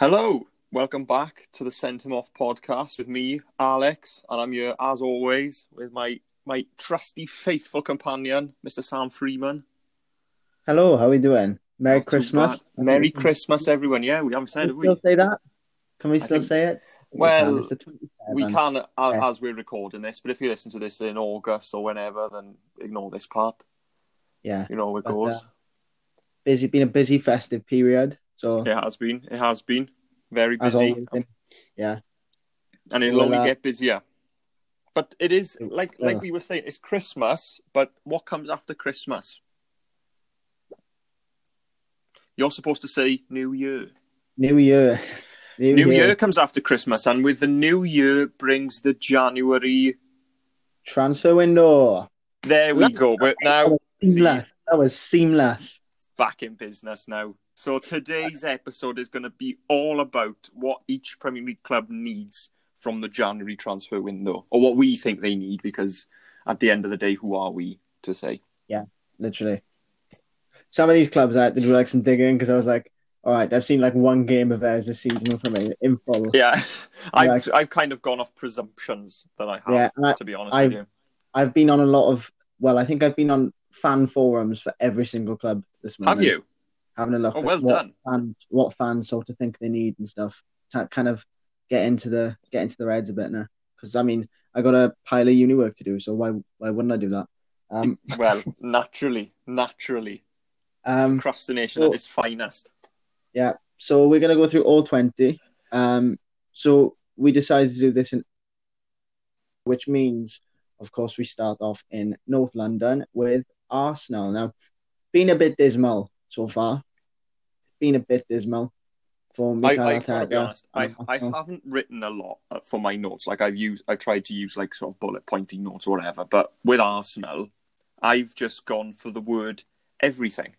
Hello, welcome back to the Send Him Off podcast with me, Alex, and I'm here as always with my my trusty, faithful companion, Mr. Sam Freeman. Hello, how are we doing? Merry Not Christmas. Merry Christmas, everyone. Yeah, we haven't Can said we it. still We, say that? Can we still think- say it? We Well, can. The 27th. we can Yeah. as we're recording this, but if you listen to this in August or whenever, then ignore this part. Yeah, You know how it But, goes. uh, busy. Been a busy festive period. So It has been. It has been very busy, been- yeah, and it'll Well, only uh, get busier. But it is like like we were saying, it's Christmas. But what comes after Christmas? You're supposed to say New Year. New Year. New Year comes after Christmas, and with the New Year brings the January. transfer window. There we That- go. We're now see, Seamless. That was seamless. back in business now. So today's episode is going to be all about what each Premier League club needs from the January transfer window, or what we think they need. Because at the end of the day, who are we to say? Yeah, literally. Some of these clubs I did like some digging because I was like, all right, I've seen like one game of theirs this season or something in full. Yeah, I've Like- I've kind of gone off presumptions that I have. Yeah, I- to be honest I- with you. I've been on a lot of. Well, I think I've been on fan forums for every single club this month. Have you? Having a look Oh, at well what done. fans what fans sort of think they need and stuff to kind of get into the get into the reds a bit now. Because I mean, I got a pile of uni work to do, so why why wouldn't I do that? Um, Well, naturally, naturally, um, procrastination well- at its finest. yeah. So we're gonna go through all twenty. Um, so we decided to do this in, which means, of course, we start off in North London with Arsenal. Now, been a bit dismal so far. It's been a bit dismal for I, Mikel I be Arteta. I, I haven't written a lot for my notes. Like I've used, I tried to use like sort of bullet pointing notes or whatever. But with Arsenal, I've just gone for the word everything,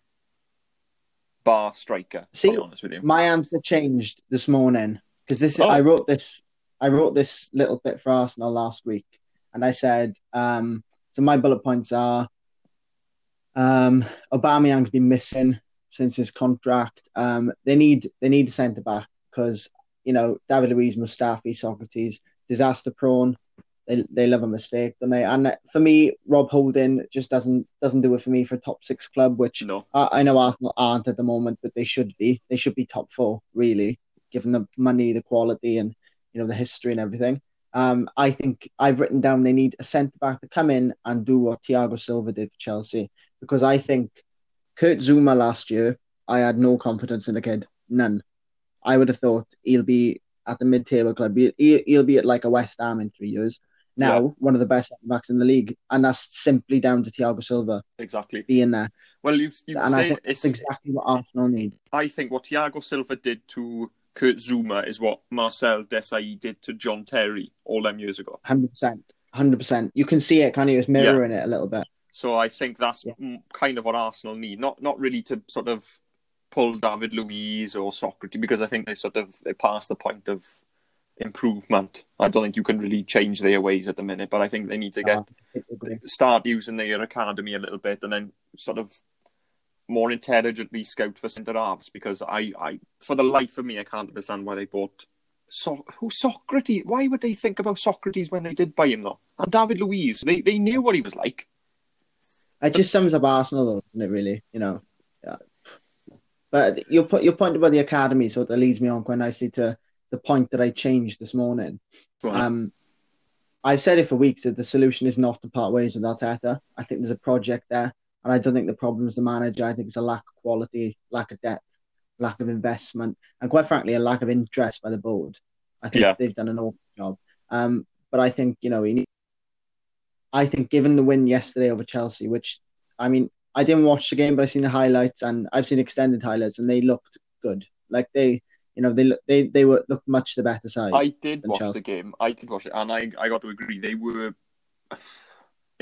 bar striker. See, to be honest with you. My answer changed this morning because this Oh. I wrote this I wrote this little bit for Arsenal last week, and I said um, so. My bullet points are um, Aubameyang's been missing since his contract. Um, they need they need a centre back because you know David Luiz, Mustafi, Sokratis, disaster prone. They they love a mistake, don't they? And for me, Rob Holding just doesn't doesn't do it for me for a top six club, which No, I, I know Arsenal aren't at the moment, but they should be. They should be top four, really, given the money, the quality, and you know the history and everything. Um, I think I've written down they need a centre back to come in and do what Thiago Silva did for Chelsea, because I think Kurt Zouma last year, I had no confidence in the kid, none. I would have thought he'll be at the mid-table club. He'll, he- he'll be at like a West Ham in three years. Now, Yeah. one of the best centre backs in the league, and that's simply down to Thiago Silva exactly. being there. Well, you you And I say think it's. that's exactly what Arsenal need. I think what Thiago Silva did to Kurt Zouma is what Marcel Desailly did to John Terry all them years ago. Hundred percent, hundred percent. You can see it, kind of, it's mirroring it a little bit. So I think that's Yeah. kind of what Arsenal need. Not not really to sort of pull David Luiz or Sokratis because I think they sort of they past the point of improvement. I don't think you can really change their ways at the minute, but I think they need to get start using their academy a little bit and then sort of more intelligently scout for centre halves because I, I for the life of me I can't understand why they bought so who Sokratis why would they think about Sokratis when they did buy him though and David Luiz they they knew what he was like It just sums up Arsenal, though, doesn't it? Really, you know. Yeah. But your your point about the academy sort of leads me on quite nicely to the point that I changed this morning. so, Um, I've said it for weeks that the solution is not to part ways with Arteta. I think there's a project there, and I don't think the problem is the manager. I think it's a lack of quality, lack of depth, lack of investment, and quite frankly, a lack of interest by the board. I think Yeah. they've done an awful job. Um, but I think you know, need, I think given the win yesterday over Chelsea, which I mean, I didn't watch the game, but I've seen the highlights and I've seen extended highlights, and they looked good. Like they, you know, they they they were looked much the better side. I did watch Chelsea. the game I did watch it and I, I got to agree they were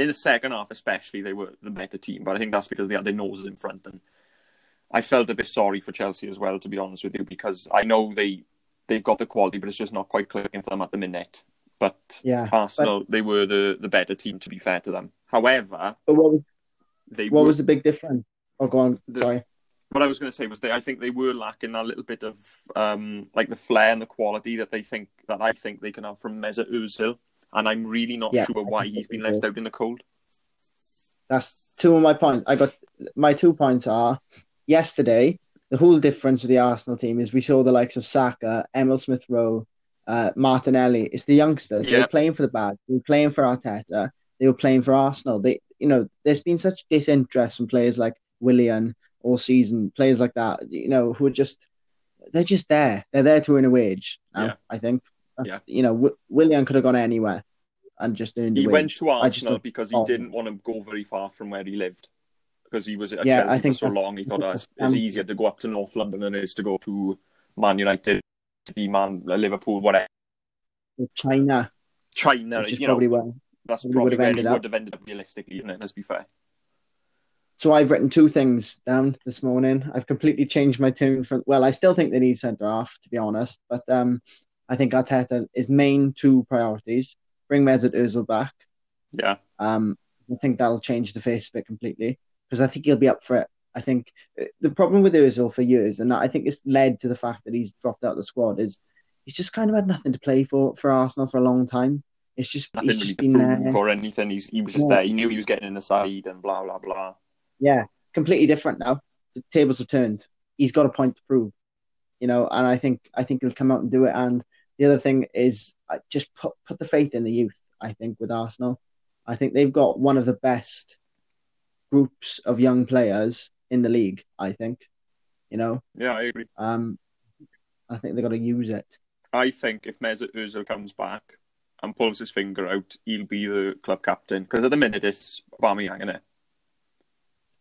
in the second half especially they were the better team but I think that's because they had their noses in front and I felt a bit sorry for Chelsea as well to be honest with you because I know they they've got the quality but it's just not quite clicking for them at the minute but yeah. Arsenal they were the, the better team to be fair to them however But what was they what were, was the big difference? Oh, go on. The- Sorry. what I was going to say was they. I think they were lacking a little bit of um, like the flair and the quality that they think that I think they can have from Mesut Ozil, and I'm really not Yeah, sure why he's been left out in the cold. That's two of my points. I got my two points are yesterday. The whole difference with the Arsenal team is we saw the likes of Saka, Emile Smith Rowe, uh, Martinelli. It's the youngsters. Yeah. They're playing for the bad. They were playing for Arteta. They were playing for Arsenal. They, you know, there's been such disinterest from players like Willian all season, players like that, you know, who are just they're just there. They're there to earn a wage. Now, Yeah. I think. That's, You know, w- Willian could have gone anywhere and just earned He went to I Arsenal because he oh. didn't want to go very far from where he lived. Because he was at Yeah, I Chelsea for think so long, he thought I oh, it's, it's easier to go up to North London than it is to go to Man United, City, Man Liverpool, whatever. China, China, you know, probably where that's probably probably would have where he ended up. would have ended up realistically, isn't it? Let's be fair. So I've written two things down this morning. I've completely changed my tune from well, I still think they need centre half, to be honest. But um, I think Arteta his main two priorities: bring Mesut Ozil back. Yeah, Um, I think that'll change the face of it completely because I think he'll be up for it. I think uh, the problem with Ozil for years, and I think it's led to the fact that he's dropped out of the squad, is he's just kind of had nothing to play for for Arsenal for a long time. It's just nothing he's really been there. or anything. He's, he was just Yeah. there. He knew he was getting in the side and blah blah blah. Yeah, it's completely different now. The tables have turned. He's got a point to prove, you know, and I think I think he'll come out and do it. And the other thing is uh, just put put the faith in the youth. I think with Arsenal, I think they've got one of the best groups of young players in the league. I think, you know, Yeah, I agree. um, I think they've got to use it. I think if Mesut Ozil comes back and pulls his finger out, he'll be the club captain. Because at the minute it's Aubameyang, isn't it?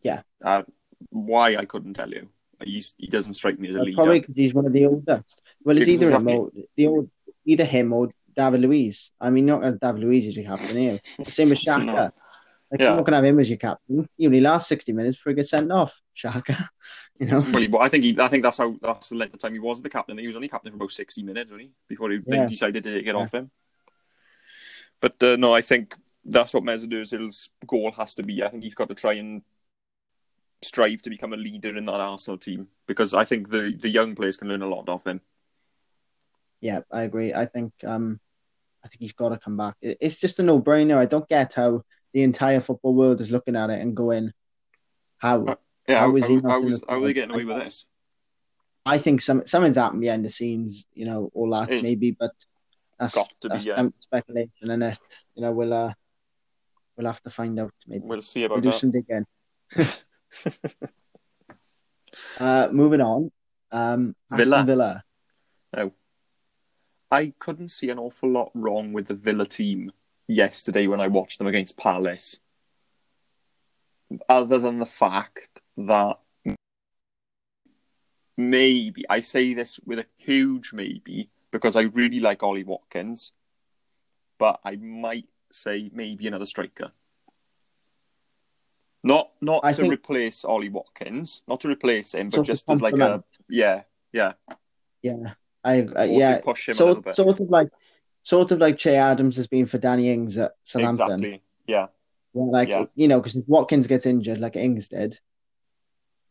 Yeah. Uh, why I couldn't tell you. He's, he doesn't strike me as a leader. Probably because he's one of the oldest. Well, it's either him or the old, either him or David Luiz. I mean, not David Luiz as your captain here. Same with Xhaka. No. Like, Yeah. you're not going to have him as your captain. He only lasts 60 minutes before he gets sent off. Xhaka. You know? Well, but I think he, I think that's how that's the length of time he was the captain. He was only captain for about sixty minutes, wasn't he? Before he, they Yeah. decided to get Yeah. off him. But uh, no, I think that's what Mesut Ozil's goal has to be. I think he's got to try and strive to become a leader in that Arsenal team because I think the the young players can learn a lot off him. Yeah, I agree. I think um, I think he's got to come back. It's just a no-brainer. I don't get how the entire football world is looking at it and going, how? Uh, Yeah, How how, is he how, not how, the how are they getting away with this? I think some something's happened behind the scenes. You know, all that It's maybe, but that's got to be, that's yeah. speculation, and it. You know, we'll uh, we'll have to find out. Maybe We'll see we'll about do that. some digging. Uh, moving on. Um, Villa. Villa. I couldn't see an awful lot wrong with the Villa team yesterday when I watched them against Palace. Other than the fact that maybe, I say this with a huge maybe, because I really like Ollie Watkins, but I might say maybe another striker. Not not I to think- replace Ollie Watkins, not to replace him, but Sort just as like a yeah, yeah, Yeah, I, I or yeah. push him little Sort of like sort of like Che Adams has been for Danny Ings at Southampton. Exactly. Yeah. Where, like Yeah. you know, because if Watkins gets injured, like Ings did,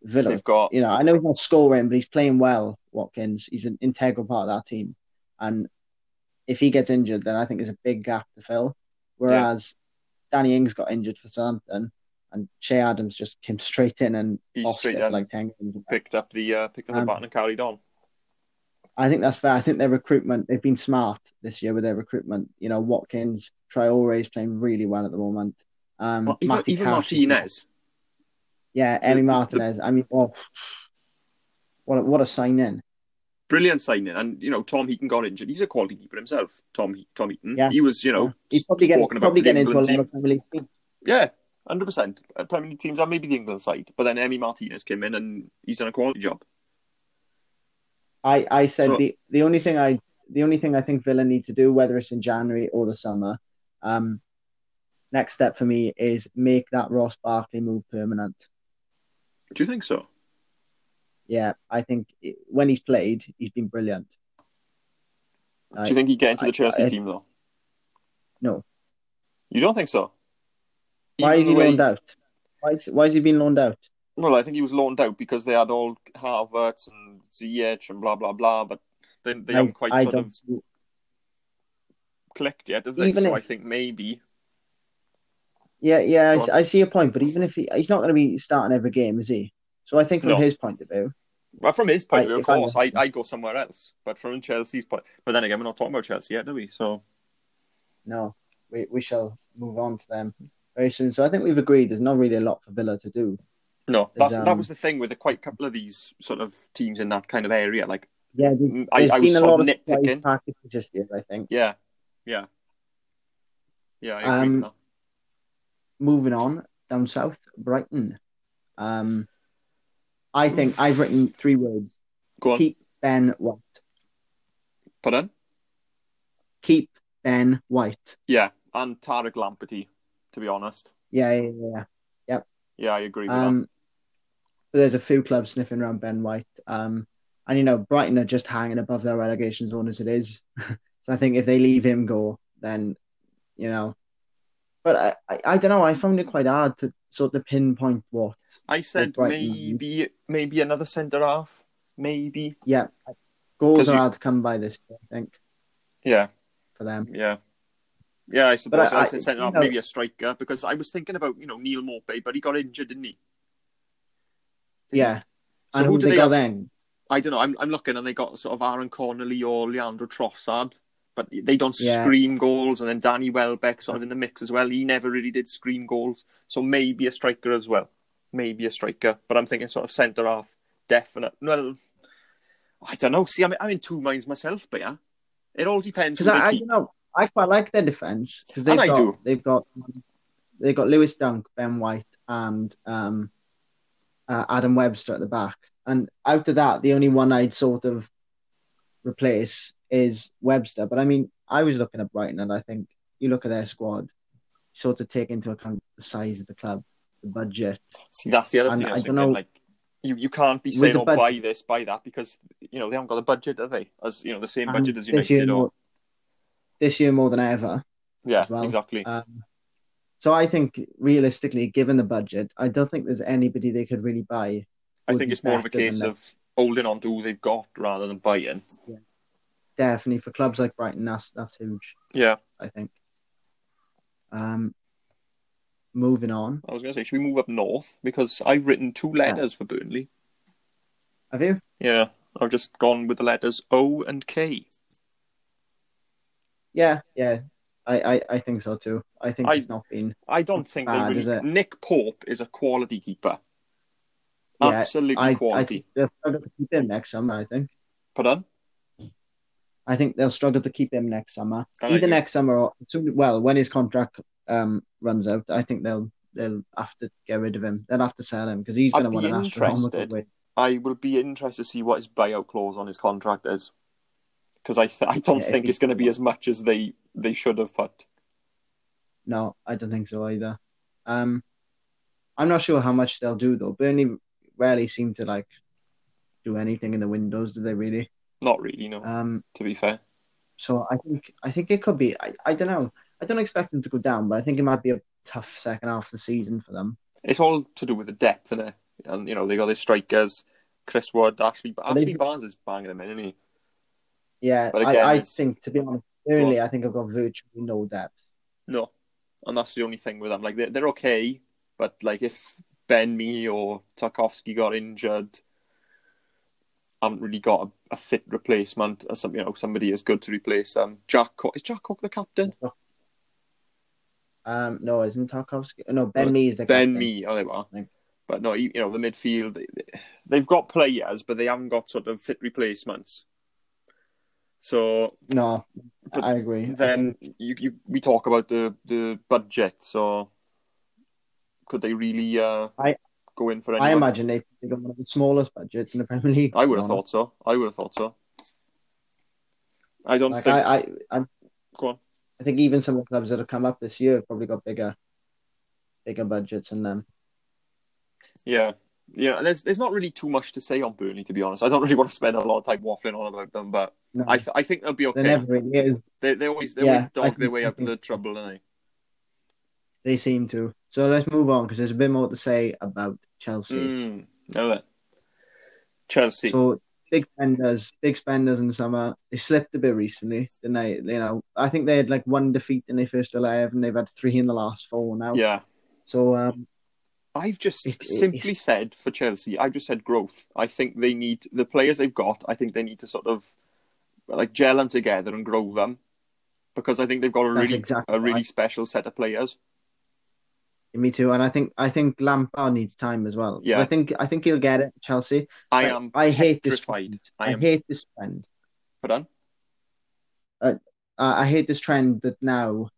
Villa. They've got You know, I know he's not scoring, but he's playing well. Watkins, he's an integral part of that team, and if he gets injured, then I think there's a big gap to fill. Whereas Danny Ings got injured for Southampton, and Che Adams just came straight in and He's offset straight for like ten games. picked up the uh, picked up the Um, baton and carried on. I think that's fair. I think their recruitment, they've been smart this year with their recruitment. You know, Watkins, Traore is playing really well at the moment. Um, Well, even Matty even Cash Martinez. Yeah, The- Emi the- Martinez. I mean, oh, what a, what a sign in. Brilliant signing, and you know Tom Heaton got injured. He's a quality keeper himself. Tom He- Tom Heaton. Yeah. He was you know He's probably getting, spoken about probably the getting into a England lot team. of Premier League teams. Yeah, hundred percent. Premier League teams are maybe the England side, but then Emi Martinez came in and he's done a quality job. I, I said So- the, the only thing I the only thing I think Villa need to do, whether it's in January or the summer, um, next step for me is make that Ross Barkley move permanent. Do you think so? Yeah, I think it, when he's played, he's been brilliant. Do you think he'd get into I- the Chelsea I- team though? No. You don't think so? Why is he way- loaned out? Why is, why is he being loaned out? Well, I think he was loaned out because they had all Havertz and Ziyech and blah blah blah, but they they I, haven't quite I sort don't of see, clicked yet, have they? Even So if- I think maybe. yeah, yeah, I, Go s- on. I see your point, but even if he, he's not going to be starting every game, is he? So I think from No. his point of view, Well, from his point of view, of course, I I go somewhere else. But from Chelsea's point, but then again, we're not talking about Chelsea yet, do we? So no, we, we shall move on to them very soon. So I think we've agreed there's not really a lot for Villa to do. no, that's that um, was the thing with the quite a couple of these sort of teams in that kind of area. Like, Yeah, Mm, there's, I- there's I was a lot of nitpicking. this year, I think. yeah, yeah, yeah. I agree Um, that. moving on down south, Brighton. Um, I think I've written three words: Go on, keep Ben White. in. Keep Ben White. Yeah, and Tariq Lamptey, to be honest. Yeah, yeah, yeah. Yep. Yeah, I agree with Um, but there's a few clubs sniffing around Ben White. Um, and you know Brighton are just hanging above their relegation zone as it is. so I think if they leave him go, then you know. But I, I, I don't know. I found it quite hard to sort of pinpoint what. I said maybe maybe another centre half, maybe. Yeah, Goals are you- hard to come by this. I think Yeah, for them. yeah. Yeah, I suppose I- I, said centre half, maybe a striker, because I was thinking about, you know, Neal Maupay, but he got injured, didn't he? Yeah. So and who who do they got then? I don't know. I'm I'm looking and they got sort of Aaron Connolly or Leandro Trossard, but they don't Yeah. scream goals. And then Danny Welbeck sort of in the mix as well. He never really did scream goals, so maybe a striker as well. Maybe a striker, but I'm thinking sort of centre half, definite. Well, I don't know. See, I'm I'm in two minds myself, but yeah, it all depends. Because I, I, you know, I quite like their defense because they've I got they've got they've got Lewis Dunk, Ben White, and um, uh, Adam Webster at the back. And out of that, the only one I'd sort of replace is Webster. But I mean, I was looking at Brighton, and I think you look at their squad, sort of take into account the size of the club, the budget. See, that's the other And thing I I don't know- Like, you, you can't be saying, "Oh, bud- buy this, buy that," because you know they haven't got the budget, have they? As you know, the same budget as this year United. Or this year more than ever. yeah, well. exactly. Um, so I think realistically, given the budget, I don't think there's anybody they could really buy. I think it's more of a case of holding on to who they've got rather than buying. Definitely for clubs like Brighton, that's that's huge. Yeah, I think. Um, moving on, I was going to say, should we move up north? Because I've written two letters for Burnley. have you? Yeah, I've just gone with the letters O and K. Yeah, yeah. I, I, I think so too. I think I- it's not been. I don't think Bad, they really. Nick Pope is a quality keeper. Yeah, Absolutely I, I quality. think they'll struggle to keep him next summer. I think. Put on. I think they'll struggle to keep him next summer. I Either next summer or soon. Well, when his contract um runs out, I think they'll they'll have to get rid of him. They'll have to sell him because he's going to want an astronomical wage. I will be interested to see what his buyout clause on his contract is, because I th- I don't Yeah, think it's going to be as much as they they should have put. No, I don't think so either. Um, I'm not sure how much they'll do though. Burnley rarely seem to like do anything in the windows, do they really? Not really, no. Um, to be fair, so I think I think it could be. I, I don't know. I don't expect them to go down, but I think it might be a tough second half of the season for them. it's all to do with the depth, isn't it? And you know they got their strikers, Chris Wood, Ashley. They- Ashley Barnes is banging them in, isn't he? Yeah, But again, I, I think to be honest, Burnley, I think I've got virtually no depth. No, and that's the only thing with them. Like they're, they're okay, but like if Ben Mee or Tarkowski got injured, I haven't really got a, a fit replacement or some, you know, somebody as good to replace them. Jack Cork is Jack Cork the captain? Um, no, isn't Tarkowski? No, Ben Well, Mee is the Ben captain. Mee, oh they were. But no, you you know the midfield, they, they've got players, but they haven't got sort of fit replacements. So No, I agree. I then think- you, you we talk about the the budget. So could they really uh, I- go in for I imagine they they got one of the smallest budgets in the Premier League. I would have thought so. I would have thought so. I don't Like think. I, I, I, Go on. I think even some of the clubs that have come up this year have probably got bigger, bigger budgets than them. Yeah, yeah. There's there's not really too much to say on Burnley, to be honest. I don't really want to spend a lot of time waffling on about them, but No, I th- I think they'll be okay. never really is. They they always they Yeah, always dog their way out of the trouble, don't they? They seem to. So let's move on because there's a bit more to say about Chelsea. Mm, no, that. Chelsea. So big spenders, big spenders in the summer. They slipped a bit recently, didn't they? You know, I think they had like one defeat in their first eleven. And They've had three in the last four now. yeah. So um, I've just It- it- simply it's- said for Chelsea, I've just said growth. I think they need the players they've got. I think they need to sort of like gel them together and grow them because I think they've got a That's really exactly a really right. special set of players. me too. And I think I think Lampard needs time as well. Yeah. But I think I think he'll get it. Chelsea. I But am I hate this trend. I I, am- hate this trend. Put on. Uh, I hate this trend that now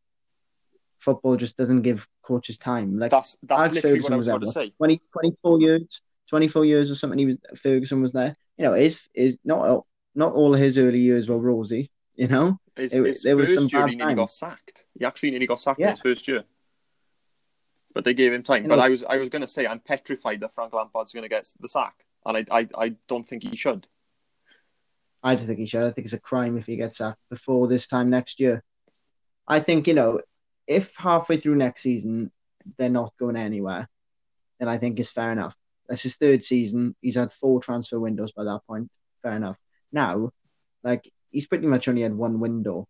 football just doesn't give coaches time. Like That's that's Alex literally Ferguson what I was was about to say. 20, 24 years, 24 years or something. He was Ferguson was there. You know, is is not not all of his early years were rosy. You know, His, It- his there was first some year, bad he nearly got sacked. He actually nearly got sacked in his first year. But they gave him time. But I was I was going to say I'm petrified that Frank Lampard's going to get the sack, and I, I I don't think he should. I don't think he should. I think it's a crime if he gets sacked before this time next year. I think you know, if halfway through next season they're not going anywhere, then I think it's fair enough. That's his third season. He's had four transfer windows by that point. Fair enough. Now, like he's pretty much only had one window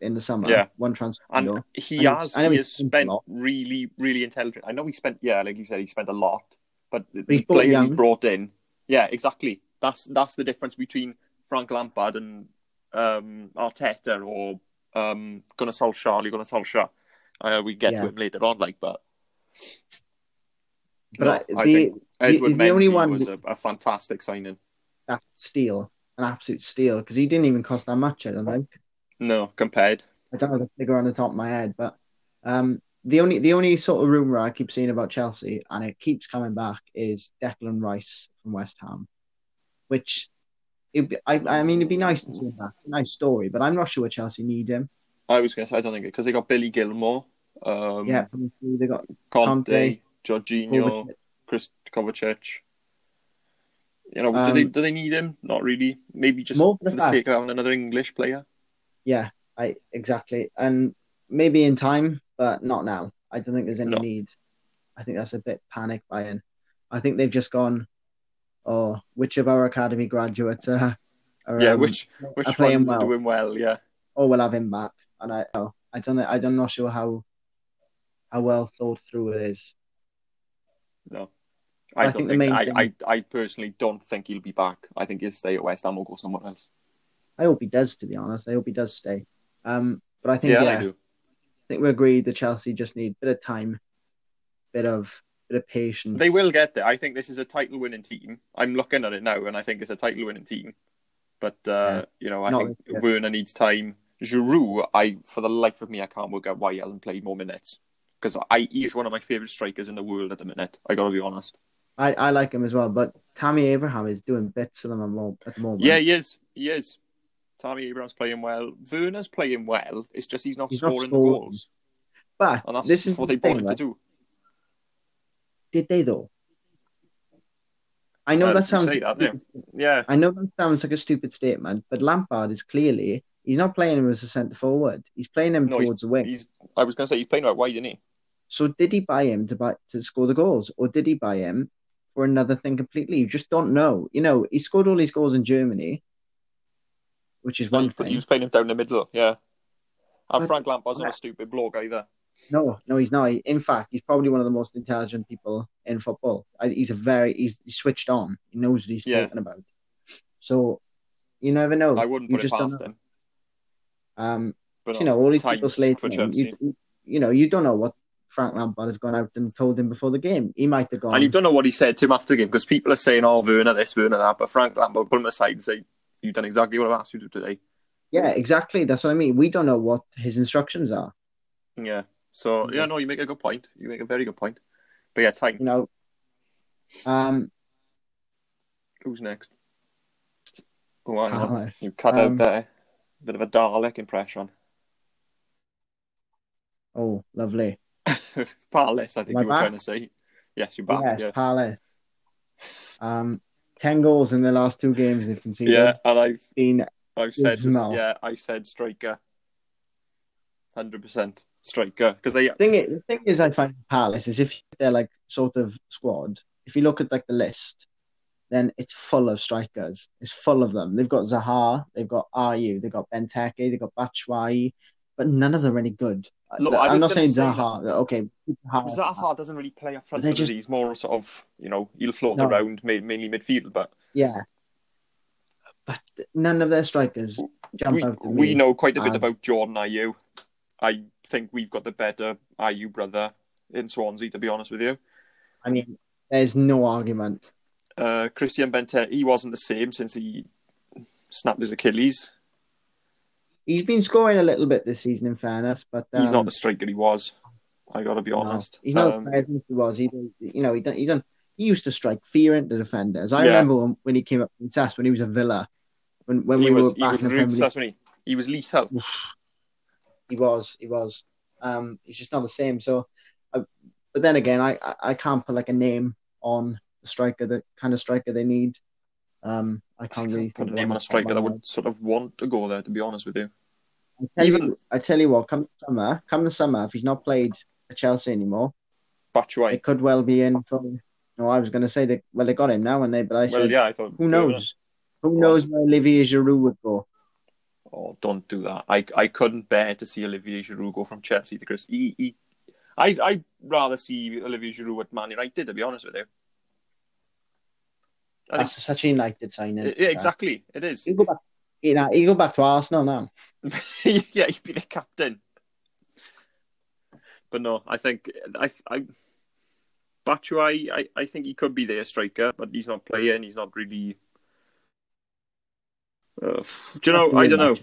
in the summer. Yeah. one transfer And window. he I know- has I know he has spent really really intelligent. I know he spent yeah, like you said, he spent a lot. But the he's players young. he's brought in, yeah, exactly. That's that's the difference between Frank Lampard and um, Arteta or um, Gunnar Solskjaer. Gunnar Solskjaer. Uh, we get Yeah. to him later on, like, but But no, I- I the- think Edward the only one- was a, a fantastic signing. That's steal, an absolute steal, because he didn't even cost that much. I don't think. No, compared. I don't know the figure on the top of my head, but um, the only the only sort of rumor I keep seeing about Chelsea, and it keeps coming back, is Declan Rice from West Ham, which it'd be, I I mean it'd be nice to see him back, nice story, but I'm not sure Chelsea need him. I was going to say I don't think because they got Billy Gilmour, um, yeah, they got Kanté, Kanté, Jorginho, Kovacic. Chris Kovacic. You know, do Um, they do they need him? Not really. Maybe just for the, the sake of having another English player. Yeah, I exactly, and maybe in time, but not now. I don't think there's any No. need. I think that's a bit panic buying. I think they've just gone. Oh, which of our academy graduates are? are yeah, um, which which are playing ones well. doing well? Yeah, oh, we'll have him back. And I, oh, I don't know. I'm not know, sure how, how well thought through it is. no. I I, think don't the think. main I, thing- I I personally don't think he'll be back. I think he'll stay at West Ham or go somewhere else. I hope he does. To be honest, I hope he does stay. Um, but I think Yeah, yeah, I do. think we agreed that Chelsea just need a bit of time, bit of bit of patience. They will get there. I think this is a title winning team. I'm looking at it now, and I think it's a title winning team. But uh, Yeah. you know, I Not think year. Werner needs time. Giroud, I for the life of me, I can't work out why he hasn't played more minutes. Because I he's one of my favourite strikers in the world at the minute. I got to be honest. I, I like him as well, but Tammy Abraham is doing bits for them at the moment. Yeah, he is. He is. Tammy Abraham's playing well. Werner's playing well. It's just he's not He's not scoring the goals, but and that's this is what the they brought thing, him right? to do. Did they though? I know Well, that sounds. say that, yeah. Yeah, I know that sounds like a stupid statement, but Lampard is clearly he's not playing him as a centre forward. He's playing him No, towards the wing. I was going to say he's playing right wide, isn't he? So did he buy him to buy to score the goals, or did he buy him for another thing completely? You just don't know. You know, he scored all his goals in Germany, which is one he, thing. he was playing him down the middle. Yeah, and But- Frank Lampard's not a stupid bloke either. No, no, he's not. In fact, he's probably one of the most intelligent people in football. He's a very he's, he's switched on. He knows what he's Yeah. talking about. So you never know. I wouldn't You put it past him. Um, But you know, all these people slating him. You, you know, you don't know what Frank Lampard has gone out and told him before the game. He might have gone. And you don't know what he said to him after the game because people are saying, "Oh, Werner this, Werner that," but Frank Lampard put him aside and say, "You've done exactly what I've asked you to do today." Yeah, exactly. That's what I mean. We don't know what his instructions are. Yeah. So yeah, no, you make a good point. You make a very good point. But yeah, time. You know. Um, Who's next? Oh, on. Palace. You cut Um, out there. A bit of a Dalek impression. Oh, lovely. It's Palace, I think Am you were back? trying to say. Yes, you're back. yes, yeah. Palace. Um, ten goals in the last two games they've conceded. yeah, and I've Been I've said yeah, I said striker. Hundred percent. striker because they thing is, the thing is, I find Palace is if they're like sort of squad. If you look at like the list, then it's full of strikers. It's full of them. They've got Zaha, they've got Ayew, they've got Benteke, they've got Batshuayi, but none of them are any good. Look, I I'm not saying say Zaha. Okay, Zaha, doesn't really play up front. Does just- He's more sort of you know he'll float No. around mainly midfield, but yeah, but none of their strikers jump we, out we know quite a bit about Jordan Ayew. I think we've got the better Ayew brother in Swansea, to be honest with you. I mean, there's no argument. Uh, Christian Benteke, he wasn't the same since he snapped his Achilles. He's been scoring a little bit this season, in fairness, but um, He's not the striker he was. I got to be no, honest. he's not Um, the he was. He, you know, he done, he done. He used to strike fear into defenders. I Yeah. remember when, when he came up from SAS when he was at Villa, when when he we was were back in the Premier League. he? He was lethal. He was, he was. Um, he's just not the same. So, uh, but then again, I, I I can't put like a name on the striker, the kind of striker they need. Um, I can't really Put a name on a striker that would sort of want to go there, to be honest with you. I tell, even- you, I tell you what, come the summer, come the summer, if he's not played at Chelsea anymore, Batshuayi. it could well be in from. No, I was going to say that. Well, they got him now, and they. But I said, Well, yeah, I thought. who knows? Who knows where Olivier Giroud would go? Oh, don't do that. I I couldn't bear to see Olivier Giroud go from Chelsea to Chris. He, he, I I'd rather see Olivier Giroud at Man United, to be honest with you. I think, That's such a United signing. yeah, exactly. It is. You go back. You know, you go back to Arsenal now. yeah, he'd be the captain. But no, I think I I Batshuayi, I, I think he could be their striker, but he's not playing. He's not really. Uh, do you know? I don't know.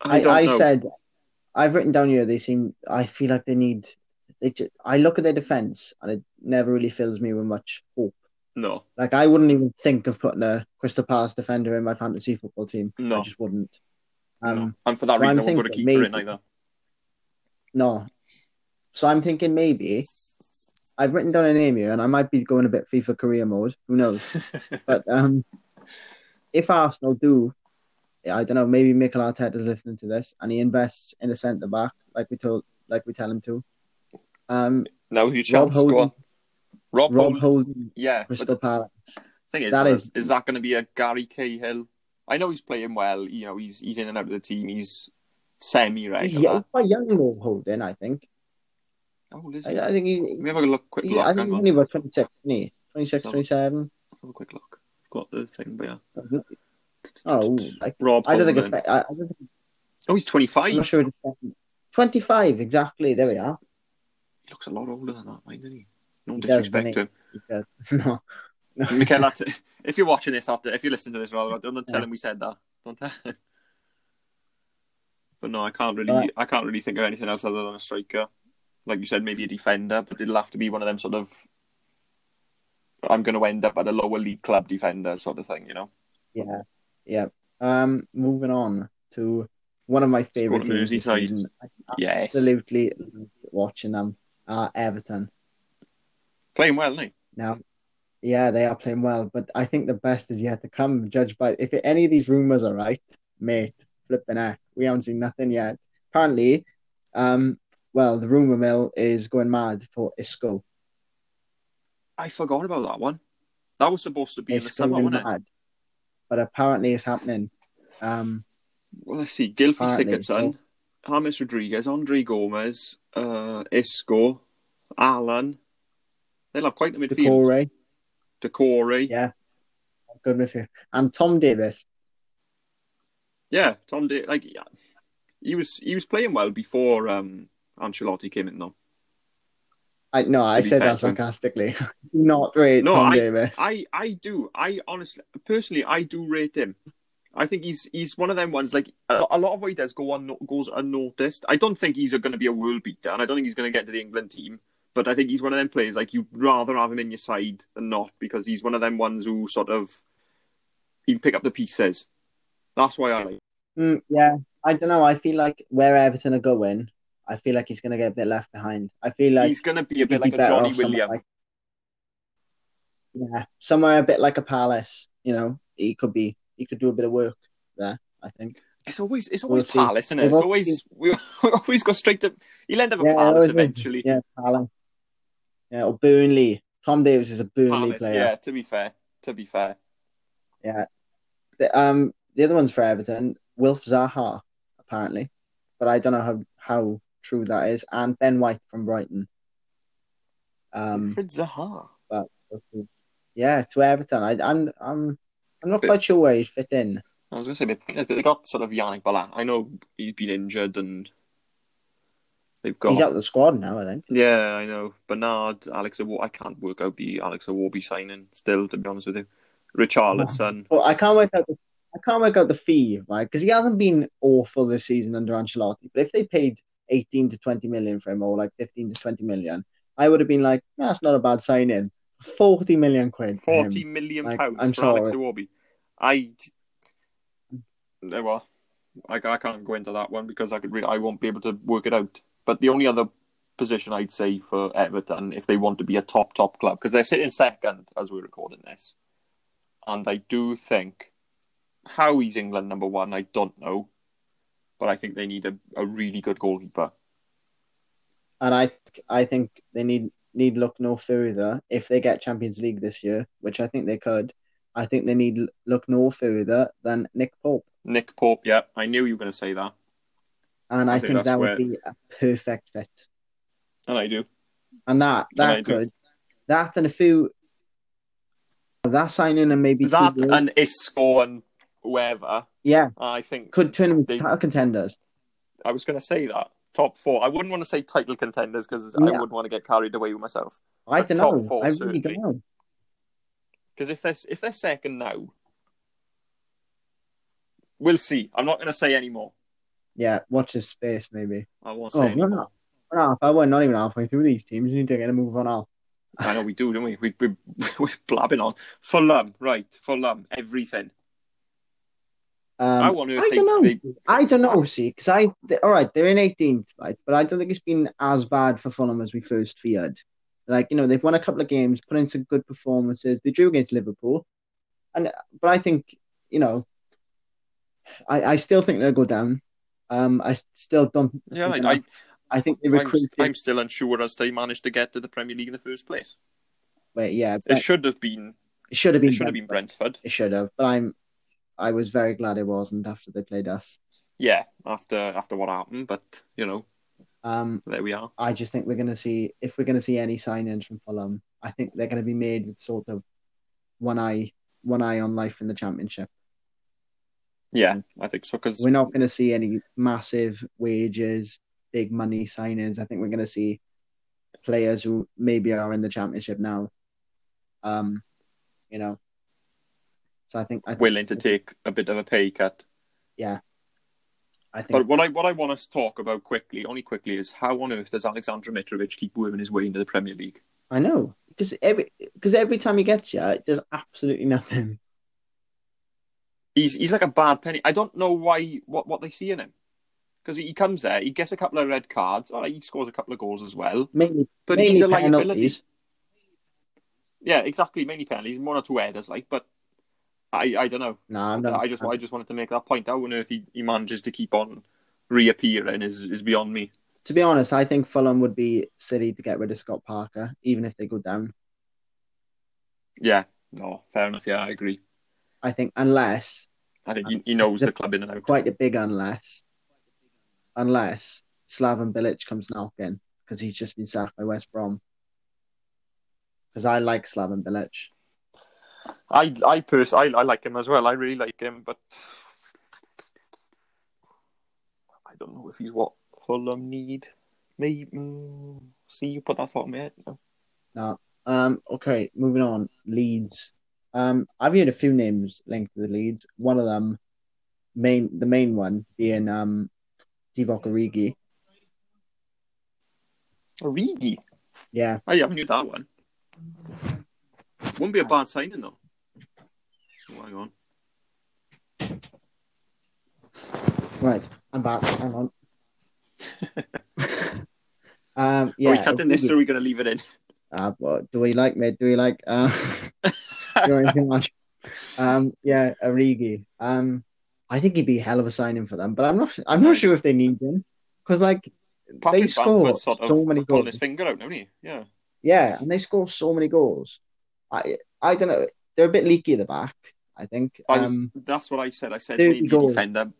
I, I, don't I know. said, I've written down here. They seem. I feel like they need. They. Just, I look at their defense, and it never really fills me with much hope. No, Like I wouldn't even think of putting a Crystal Palace defender in my fantasy football team. No. I just wouldn't. Um, no. and for that so reason, I'm I won't put a keeper in maybe- either. No. So I'm thinking maybe I've written down a name here, and I might be going a bit FIFA career mode. Who knows? but um, if Arsenal do, I don't know, maybe Mikel Arteta's listening to this, and he invests in a centre back like we told, like we tell him to. Um, now chance. Holding- Go on. Rob, Rob Holding. Holding, Yeah, Crystal Palace. thing is, That is- is that going to be a Gary Cahill? I know he's playing well. You know, he's he's in and out of the team. He's He's semi-regular. young, quite young, Rob Holding. I think. How old is he? I, I think he. Me have a look, quick he's- look. I think he's only about 26, isn't he? 26, so, 27. Let's have a quick look. I've got the thing, but yeah. Uh-huh. Oh, like Rob I don't think. It, I, I don't think Oh, he's 25. I'm not sure. It's 25 exactly. There we are. He looks a lot older than that, mind, doesn't he? No disrespect to Because, no, him. Mikel, if you're watching this after, if you listen to this, rather, don't tell Yeah. him we said that. Don't tell him. But no, I can't really, Right. I can't really think of anything else other than a striker. Like you said, maybe a defender, but it'll have to be one of them sort of. I'm going to end up at a lower league club defender sort of thing, you know. yeah, yeah. Um, moving on to one of my favorite teams this season. I Yes, absolutely watching them. Uh, Everton. Playing well? Now, yeah, they are playing well, but I think the best is yet to come. Judged by if any of these rumors are right, mate, flipping out. we haven't seen nothing yet. Apparently, um, well, the rumor mill is going mad for Isco. I forgot about that one. That was supposed to be in the It's summer, wasn't it? but apparently it's happening. Um, Well, let's see. Apparently, Sigurdsson, James Rodriguez, Andre Gomes, uh, Isco, Allan. They'll have quite the midfield. Doucouré, Doucouré. yeah, good with you, and Tom Davies. Yeah, Tom. Da- like yeah, he was he was playing well before um, Ancelotti came in, though. I no, I said fair that sarcastically. Not rate No, Tom I- Davies. I I do. I honestly, personally, I do rate him. I think he's he's one of them ones. Like a, a lot of what he does go on goes unnoticed. I don't think he's going to be a world beater, and I don't think he's going to get to the England team. But I think he's one of them players like you'd rather have him in your side than not because he's one of them ones who sort of he'd pick up the pieces. That's why I like. Mm, yeah, I don't know. I feel like where Everton are going, I feel like he's going to get a bit left behind. I feel like he's going to be a bit be like a Johnny William. like- yeah, somewhere a bit like a Palace. You know, he could be. He could do a bit of work there. I think. It's always it's always We'll see. Palace, isn't it? It's always- we always go straight to. He'll end up at Yeah, Palace is. eventually. Yeah, Palace. Yeah, or Burnley. Tom Davies is a Burnley Palace, player. yeah. To be fair, to be fair, The, um, the other one's for Everton. Wilf Zaha, apparently, but I don't know how how true that is. And Ben White from Brighton. Um, Wilfred Zaha. but yeah, to Everton. I, I'm I'm I'm not quite sure where he'd fit in. I was going to say, but they got sort of Yannick Bala. I know he's been injured and they've got. He's out of the squad now, I think. Yeah, I know. Bernard, Alex Iwobi. I can't work out the Alex Iwobi signing still, to be honest with you. Richarlison. But I can't work out the I can't work out the fee, right? Because he hasn't been awful this season under Ancelotti. But if they paid 18 to 20 million for him, or like 15 to 20 million, I would have been like, "Yeah, that's not a bad signing. 40 million quid. Forty million Like, pounds I'm for Alex sorry. Iwobi. I. There well, I, I can't go into that one because I could re- I won't be able to work it out. But the only other position I'd say for Everton, if they want to be a top top club, because they're sitting second as we're recording this, and I do think how he's England number one, I don't know, but I think they need a, a really good goalkeeper. And I th- I think they need need look no further if they get Champions League this year, which I think they could. I think they need look no further than Nick Pope, Nick Pope, yeah, I knew you were going to say that, and I I, think think, that where- would be a perfect fit. and I do. And that And that do. could that and a few that signing and maybe That and Isco and whoever, yeah I think could turn them into title contenders. I was going to say that top four. I wouldn't want to say title contenders because I wouldn't want to get carried away with myself. I But don't top know. four, I really certainly. don't know. Because if they're if they're second now, we'll see. I'm not going to say any more. Yeah, watch this space maybe. I won't say Oh, any no, more. no. We're not, I we're not even halfway through these teams. You need to get a move on now. I know we do, don't we? we we we're blabbing on Fulham, right? Fulham, everything. Um, I wonder if I don't know. they I don't know. See, because I they, all right, they're in 18th, right? But I don't think it's been as bad for Fulham as we first feared. Like you know, they've won a couple of games, put in some good performances. They drew against Liverpool, and but I think you know, I I still think they'll go down. Um, I still don't. Yeah, I- I- I think they I'm. I'm still unsure as they managed to get to the Premier League in the first place. Wait, yeah, It should have been. it should have It been. should have been Brentford. It should have, but I'm. I was very glad it wasn't after they played us. Yeah, after after what happened, but you know, Um, there we are. I just think we're going to see if we're going to see any signings from Fulham. I think they're going to be made with sort of one eye, one eye on life in the Championship. Yeah, I think so. Because We're not going to see any massive wages, big money signings. I think we're going to see players who maybe are in the Championship now. Um, you know. So I think I think, willing to take a bit of a pay cut. Yeah, I think But what I what I want to talk about quickly, only quickly, is how on earth does Aleksandar Mitrovic keep worming his way into the Premier League? I know because every because every time he gets here, it does absolutely nothing. He's he's like a bad penny. I don't know why what, what they see in him. Because he comes there, he gets a couple of red cards. All right, he scores a couple of goals as well. Mainly, But mainly he's a liability. Yeah, exactly. Mainly penalties, one or two headers, like. But I I don't know. No, I'm not. I just I just wanted to make that point. How on earth he, he manages to keep on reappearing is is beyond me. To be honest, I think Fulham would be silly to get rid of Scott Parker, even if they go down. Yeah, no, fair enough. Yeah, I agree. I think unless I think he, he knows the club in and out. quite a big unless, unless Slaven Bilic comes knocking because he's just been sacked by West Brom. Because I like Slaven Bilic. I I pers- I, I like him as well. I really like him, but I don't know if he's what Fulham need. Maybe mm, see you put that thought in my head. No. No. Um. Okay. Moving on. Leeds. Um. I've heard a few names linked to the Leeds. One of them, main the main one being um, Divock Origi. Origi. Yeah. I haven't heard that one. Wouldn't be a bad signing though. Oh, hang on. Right. I'm back. Hang on. um. Yeah. are we cutting this or are we going to leave it in? Uh, what, do we like me? Do we like uh do anything much? Um yeah, Origi. Um I think he'd be a hell of a signing for them, but I'm not. I'm not sure if they need him because like Patrick they score sort of so many goals. his finger out, don't he? Yeah. Yeah, and they score so many goals. I I don't know. They're a bit leaky at the back. I think. I was, Um, that's what I said. I said 30 maybe goals. defender.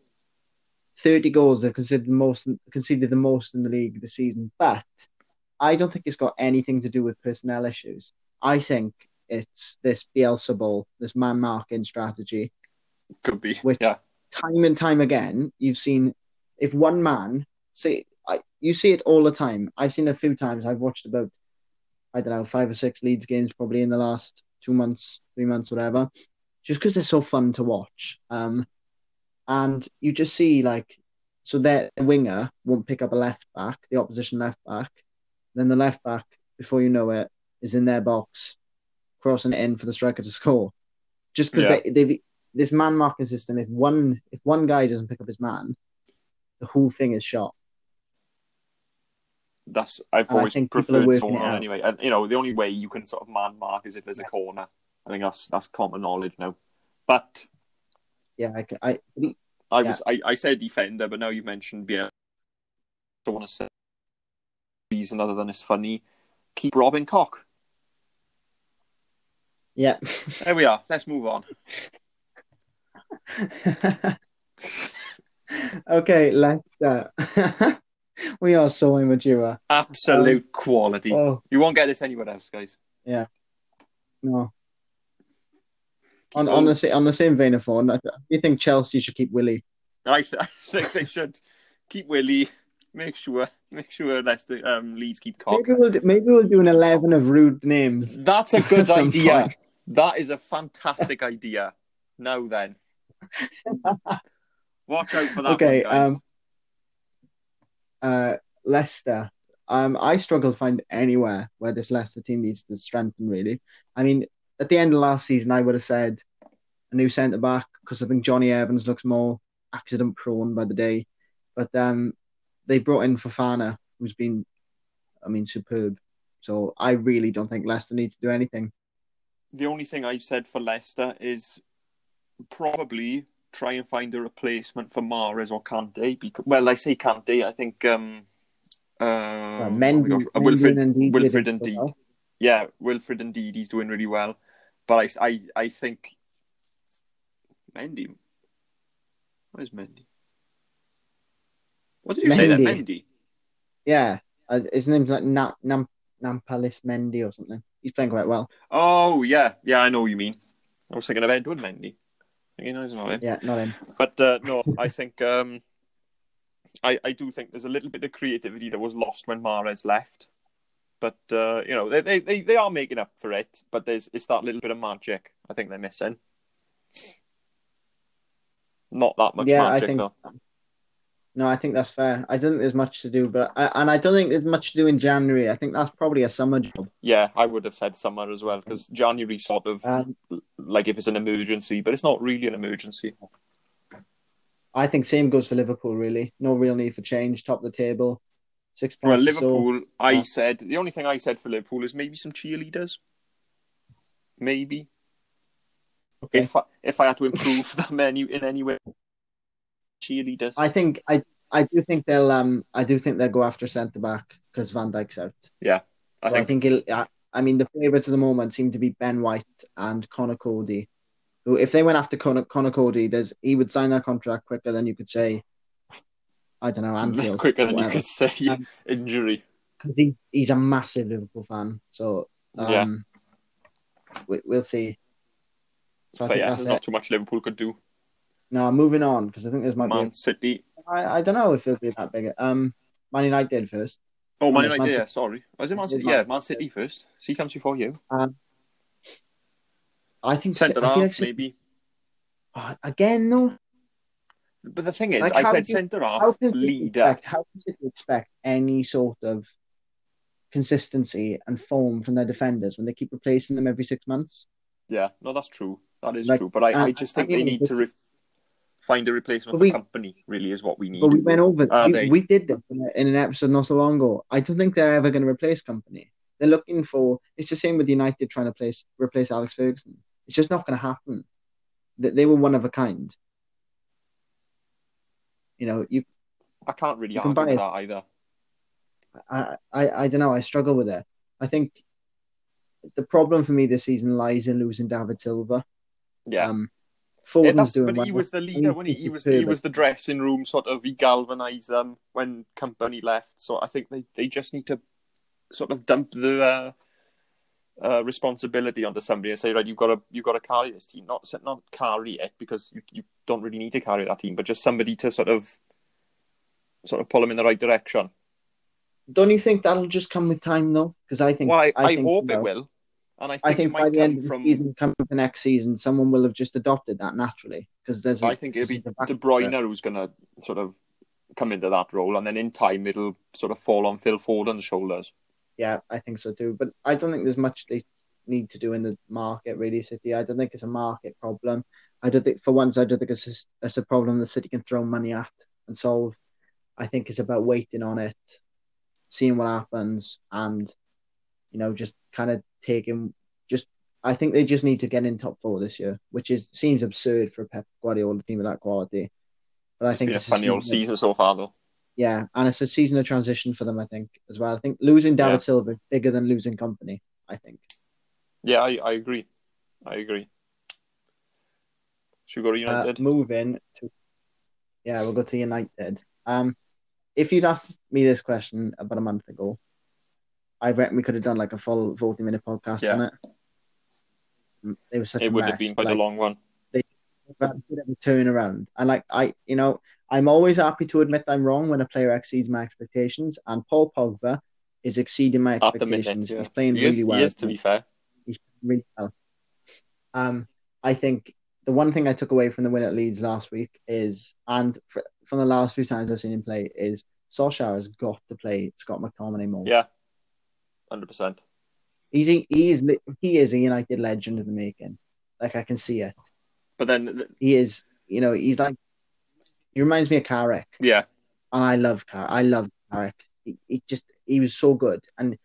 thirty goals. They've considered the most conceded the most in the league this season, but I don't think it's got anything to do with personnel issues. I think it's this Bielsa ball, this man marking strategy. Could be. Which- yeah. time and time again, you've seen if one man say I, you see it all the time. I've seen a few times. I've watched about I don't know five or six Leeds games probably in the last two months, three months, whatever. Just because they're so fun to watch. Um, and you just see like so their winger won't pick up a left back, the opposition left back. Then the left back, before you know it, is in their box, crossing it in for the striker to score. Just because Yeah. they, they've this man marking system, if one if one guy doesn't pick up his man, the whole thing is shot. That's I've And always think people are preferred working zone it out. anyway. And you know, the only way you can sort of man mark is if there's a corner. I think that's that's common knowledge now. But Yeah, I, I, I Yeah. was I, I said defender, but now you've mentioned yeah. I don't want to say reason other than it's funny. Keep Robin Cock. Yeah. There we are. Let's move on. okay, let's. Uh, we are so immature. Absolute quality. Oh You won't get this anywhere else, guys. Yeah. No. On on the on the same vein of phone, do you think Chelsea should keep Willie? I, I think they should keep Willie. Make sure, make sure Leicester um, Leeds keep Cock. Maybe we'll do, maybe we'll do an eleven of rude names. That's a good idea. point. That is a fantastic idea. Now then, watch out for that Okay, one, guys. um, Uh, Leicester. Um, I struggle to find anywhere where this Leicester team needs to strengthen. Really, I mean, at the end of last season, I would have said a new centre back because I think Jonny Evans looks more accident prone by the day. But um, they brought in Fofana, who's been, I mean, superb. So I really don't think Leicester needs to do anything. The only thing I've said for Leicester is probably try and find a replacement for Mahrez or Kanté. Because, well, I say Kanté. I think um, uh, Uh, oh Mendy, gosh, uh, Mendy Wilfred, and Ndidi Wilfred did so indeed. well. Yeah, Wilfred Ndidi. He's doing really well. But I, I, I think Mendy. Where's Mendy? What did you say there, Mendy. Mendy? Yeah, uh, his name's like Na- Nam Nampalys Mendy or something. He's playing quite well. Oh yeah, yeah, I know what you mean. I was thinking of Edouard Mendy. Thinking, no, he's not him. Yeah, not him. But uh, no, I think um, I I do think there's a little bit of creativity that was lost when Mahrez left. But uh, you know they, they they they are making up for it. But there's it's that little bit of magic I think they're missing. Not that much Yeah, I magic think- though. No, I think that's fair. I don't think there's much to do, but I, and I don't think there's much to do in January. I think that's probably a summer job. Yeah, I would have said summer as well because January sort of Um, like if it's an emergency, but it's not really an emergency. I think same goes for Liverpool. Really, no real need for change. Top of the table, six Well, points. or so. Liverpool, I yeah. said the only thing I said for Liverpool is maybe some cheerleaders. Maybe Okay. if I, if I had to improve the menu in any way, cheerleaders. I think I I do think they'll um I do think they'll go after centre back because Van Dijk's out. I So I think think it'll, I, I mean the favourites at the moment seem to be Ben White and Conor Coady. Who, if they went after Conor, Conor Coady, there's he would sign that contract quicker than you could say. I don't know Anfield quicker than you could say Um, injury. because he, he's a massive Liverpool fan. So Yeah. um, we, we'll see. So I But think yeah, that's there's it. not too much Liverpool could do. Now moving on because I think there's might Man be. City. I, I don't know if it'll be that big. Um, Man United first. Oh, Man United. Man Yeah, City. sorry. Was it Man City? Yeah, Man Man City first. C comes before you. Um, I think Centre I feel like half, maybe. oh, again though. But the thing is, Like, I said centre half, leader. expect, how can City expect any sort of consistency and form from their defenders when they keep replacing them every six months? Yeah, no, that's true. That is Like, true. But I, I uh, just I think they need to re- find a replacement But for we- Kompany. Really, is what we need. But we went over. Are we, we did this in, an episode not so long ago. I don't think they're ever going to replace Kompany. They're looking for. It's the same with United trying to place replace Alex Ferguson. It's just not going to happen. They, they were one of a kind. you know, you I can't really can argue with that either. I, I, I don't know. I struggle with it. I think the problem for me this season lies in losing David Silva. Yeah. Um, Yeah, Foden's that's, doing but well. he was the leader when he, he was he was the dressing room sort of he galvanized them when Kompany left. So I think they, they just need to sort of dump the uh, uh, responsibility onto somebody and say right you've got to you've got to carry this team not not carry it because you you don't really need to carry that team but just somebody to sort of sort of pull them in the right direction. Don't you think that'll just come with time though? Because I think Well, I, I, think, hope it will, and I think, I think by the end of the from. season, coming to the next season, someone will have just adopted that naturally. Because there's, a- I think it'll be De Bruyne who's going to sort of come into that role, and then in time it'll sort of fall on Phil Foden's shoulders. Yeah, I think so too. But I don't think there's much they need to do in the market, really, City. I don't think it's a market problem. I don't think, for once, I don't think it's a, it's a problem the City can throw money at and solve. I think it's about waiting on it, seeing what happens, and, you know, just kind of taking, just, I think they just need to get in top four this year, which is seems absurd for a Pep Guardiola team of that quality. But I It's think been a it's funny old season of- so far, though. yeah, and it's a season of transition for them, I think, as well. I think losing David Yeah. Silva is bigger than losing Kompany, I think. Yeah, I, I agree. I agree. Should we go to Uh, United? moving to, yeah, we'll go to United. Um, if you'd asked me this question about a month ago, I reckon we could have done like a full forty-minute podcast Yeah. on it. It was such it a would mess. have been quite like, a long one. but a bit of a turnaround. And like I, you know, I'm always happy to admit I'm wrong when a player exceeds my expectations. And Paul Pogba is exceeding my At the minute, expectations. yeah. He's playing he really is, well. he is, to be fair. He's playing really well. Um, I think the one thing I took away from the win at Leeds last week is, and fr from the last few times I've seen him play, is Solskjaer has got to play Scott McTominay more. Yeah, hundred percent. He's he is he is a United legend in the making. Like I can see it. But then, th- He is, you know, he's like he reminds me of Carrick. yeah, and I love Car. I love Carrick. He, he just he was so good, and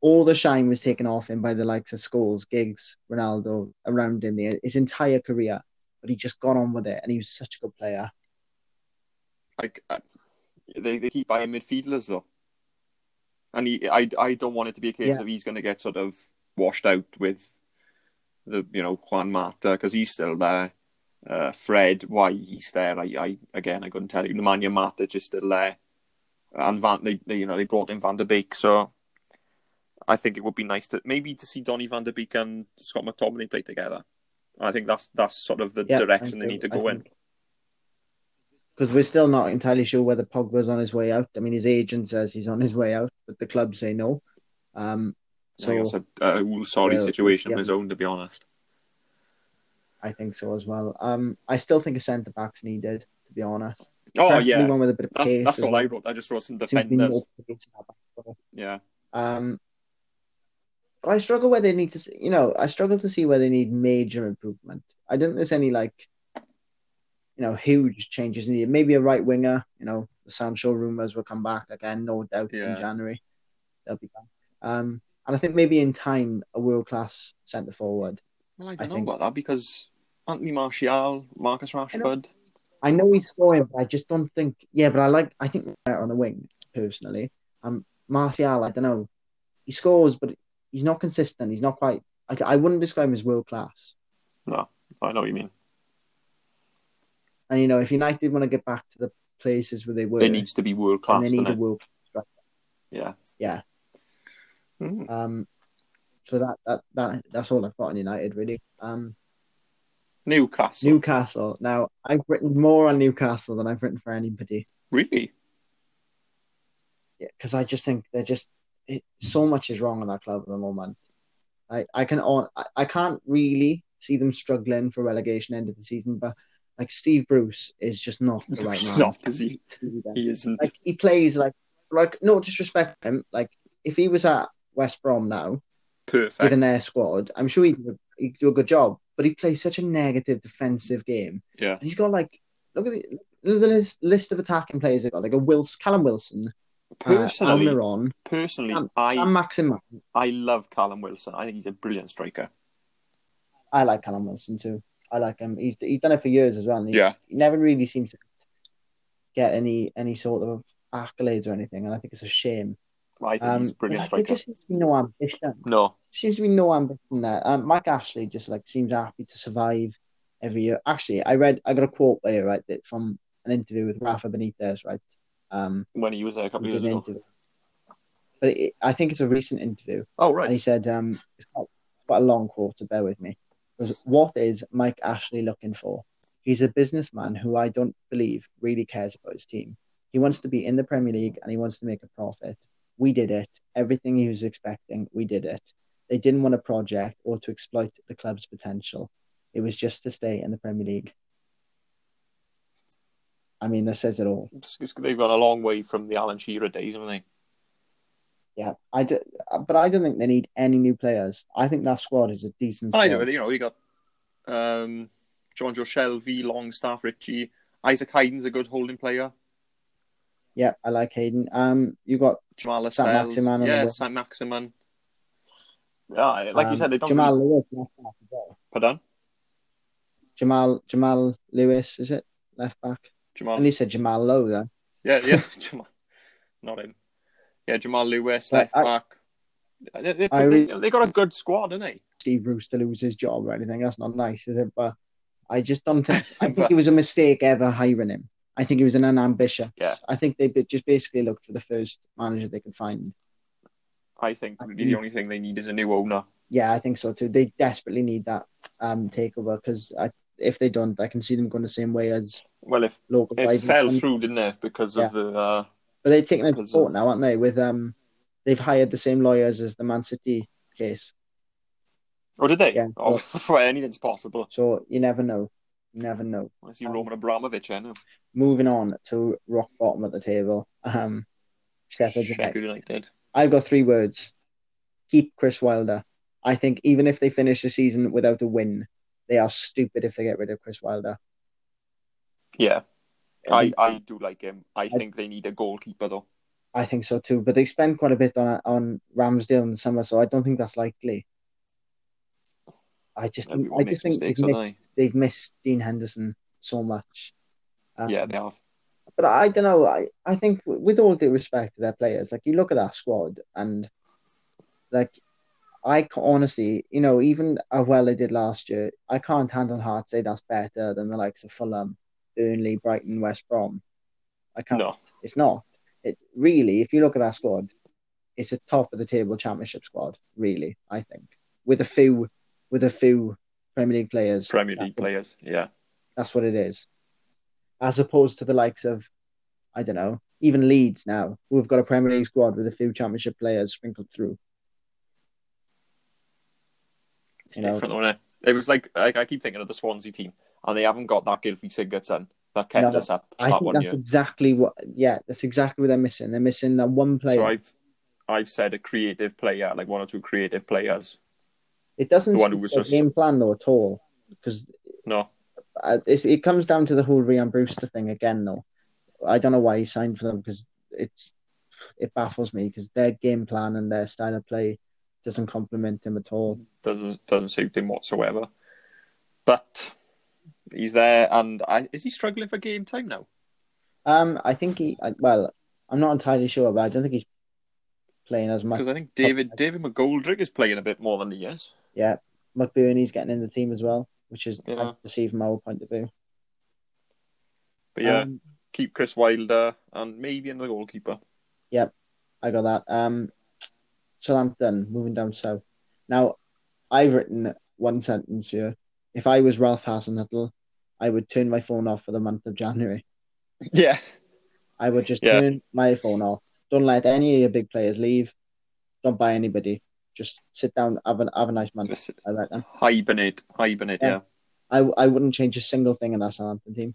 all the shine was taken off him by the likes of Scholes, Giggs, Ronaldo around him the, his entire career. But he just got on with it, and he was such a good player. like uh, they they keep buying midfielders though, and he, I I don't want it to be a case Yeah. of he's going to get sort of washed out with the you know Juan Mata because he's still there. Uh, Fred, why he's there? I, I again I couldn't tell you. Nemanja Matic is still there, and Van they, they you know they brought in Van der Beek, so I think it would be nice to maybe to see Donny Van der Beek and Scott McTominay play together. I think that's that's sort of the Yeah, direction they need to I go in. think- Because we're still not entirely sure whether Pogba's on his way out. I mean, his agent says he's on his way out, but the club say no. Um, so it's a, a sorry Well, situation yeah. of his own, to be honest. I think so as well. Um, I still think a centre back's needed, to be honest. Oh Preferably yeah, one with a bit of that's that's all well. I wrote. I just wrote some Seems to be more defenders. pace in that back four. Yeah, Um, but I struggle where they need to, see, you know, I struggle to see where they need major improvement. I don't think there's any like, you know, huge changes needed. Maybe a right winger, you know, the Sancho rumors will come back again, no doubt Yeah. in January. They'll be back. Um, and I think maybe in time a world class centre forward. well, I I don't know think- about that because Anthony Martial, Marcus Rashford. I know he's scoring, but I just don't think. Yeah, but I like. I think better on the wing personally. Um, Martial, I don't know. He scores, but he's not consistent. He's not quite. I, I wouldn't describe him as world class. No, I know what you mean. And you know, if United want to get back to the places where they were, It needs to be world and class. they need doesn't a world class. Yeah. Yeah. Mm. Um, so that that that that's all I've got on United really. Um, Newcastle. Newcastle. Now I've written more on Newcastle than I've written for anybody. Really? Yeah, because I just think they're just it, so much is wrong in that club at the moment. I I can on I, I can't really see them struggling for relegation end of the season, but like Steve Bruce is just not the right He's man. not, is he? to do that. He isn't. Like he plays like like no disrespect him. Like if he was at West Brom now, Perfect. given their squad, I'm sure he'd, he'd do a good job. But he plays such a negative defensive game. Yeah. And he's got like look at the, the list, list of attacking players they've got. Like a Wilson, Callum Wilson, uh, Personally, Almiron, personally, Sam- I and Maxim. I love Callum Wilson. I think he's a brilliant striker. I like Callum Wilson too. I like him. He's he's done it for years as well. And he, Yeah. he never really seems to get any any sort of accolades or anything, and I think it's a shame. I think Um, he's a brilliant striker. There just seems to be no ambition. No, Seems to be no ambition there. Um, Mike Ashley just like seems happy to survive every year. Actually, I read I got a quote there right that from an interview with Rafa Benitez, right? Um, when he was there a couple of years ago. interview, but it, I think it's a recent interview. Oh right. And he said, um, it's quite, quite a long quote, so bear with me. Was, what is Mike Ashley looking for? He's a businessman who I don't believe really cares about his team. He wants to be in the Premier League and he wants to make a profit. We did it. Everything he was expecting, we did it. They didn't want a project or to exploit the club's potential. It was just to stay in the Premier League. I mean, that says it all. They've gone a long way from the Alan Shearer days, haven't they? Yeah, I do, but I don't think they need any new players. I think that squad is a decent I squad. do. You know, you got um, Jonjo Shelvey, Longstaff, Ritchie, Isaac Hayden's a good holding player. Yeah, I like Hayden. Um, you got Jamal Saint-Maximin yeah, the- Saint-Maximin. Yeah, like you um, said, they don't. Jamal Really... Lewis left back as well. Pardon, Jamal Jamal Lewis is it left back? Jamal. And he said Jamal Lowe then. Yeah, yeah, Jamal. Not him. Yeah, Jamal Lewis, left I- back. They, they, I they, they got a good squad, haven't they? Steve Bruce to lose his job or anything. That's not nice, is it? But I just don't think. I think But- it was a mistake ever hiring him. I think he was an unambitious. Yeah. I think they just basically looked for the first manager they could find. I think I the only thing they need is a new owner. Yeah, I think so too. They desperately need that um takeover because if they don't, I can see them going the same way as Well, if local. it fell through, didn't it, because Yeah. of the uh, But they're taking it to court of- now, aren't they? With um, they've hired the same lawyers as the Man City case, Oh, did they? Yeah. Oh, well, anything's possible. so you never know. You never know. I see Um, Roman Abramovich, I know. Moving on to rock bottom of the table. Um, Sheffield. Sheffield United. I've got three words. Keep Chris Wilder. I think even if they finish the season without a win, they are stupid if they get rid of Chris Wilder. Yeah, I, I do like him. I think they need a goalkeeper, though. I think so too. But they spend quite a bit on on Ramsdale in the summer, so I don't think that's likely. I just Everyone I just think they've missed, they've missed Dean Henderson so much. Um, Yeah, they have. but I don't know. I, I think with all due respect to their players, like you look at that squad and like I honestly, you know, even how well they did last year, I can't hand on heart say that's better than the likes of Fulham, Burnley, Brighton, West Brom. I can't. No. It's not. It really, if you look at that squad, it's a top of the table championship squad. Really, I think with a few, with a few Premier League players. Premier League players. Yeah. That's what it is. As opposed to the likes of, I don't know, even Leeds now, who have got a Premier League squad with a few Championship players sprinkled through. It's You know. different, isn't it? It was like, like I keep thinking of the Swansea team, and they haven't got that Gylfi Sigurdsson that kept No, us up I that think one that's year. exactly what. Yeah, that's exactly what they're missing. They're missing that one player. So I've I've said a creative player, like one or two creative players. it doesn't the one who was just- game plan though at all, because No, it, it comes down to the whole Ryan Brewster thing again. Though I don't know why he signed for them because it's it baffles me because their game plan and their style of play doesn't complement him at all. doesn't doesn't suit him whatsoever. But he's there, and I, is he struggling for game time now? Um, I think he. I- Well, I'm not entirely sure, but I don't think he's playing as much. Because I think David David McGoldrick is playing a bit more than he is. Yeah, McBurnie's getting in the team as well, which is Yeah. hard to see from our point of view. But yeah, Um, keep Chris Wilder and maybe another goalkeeper. Yep. I got that. Um, Southampton moving down south. Now, I've written one sentence here. If I was Ralph Hasenhüttl, I would turn my phone off for the month of January. Yeah, I would just Yeah. turn my phone off. Don't let any of your big players leave. Don't buy anybody. Just sit down, have a, have a nice month. just I reckon. hibernate, hibernate. Yeah. Yeah. I, I wouldn't change a single thing in that Southampton team.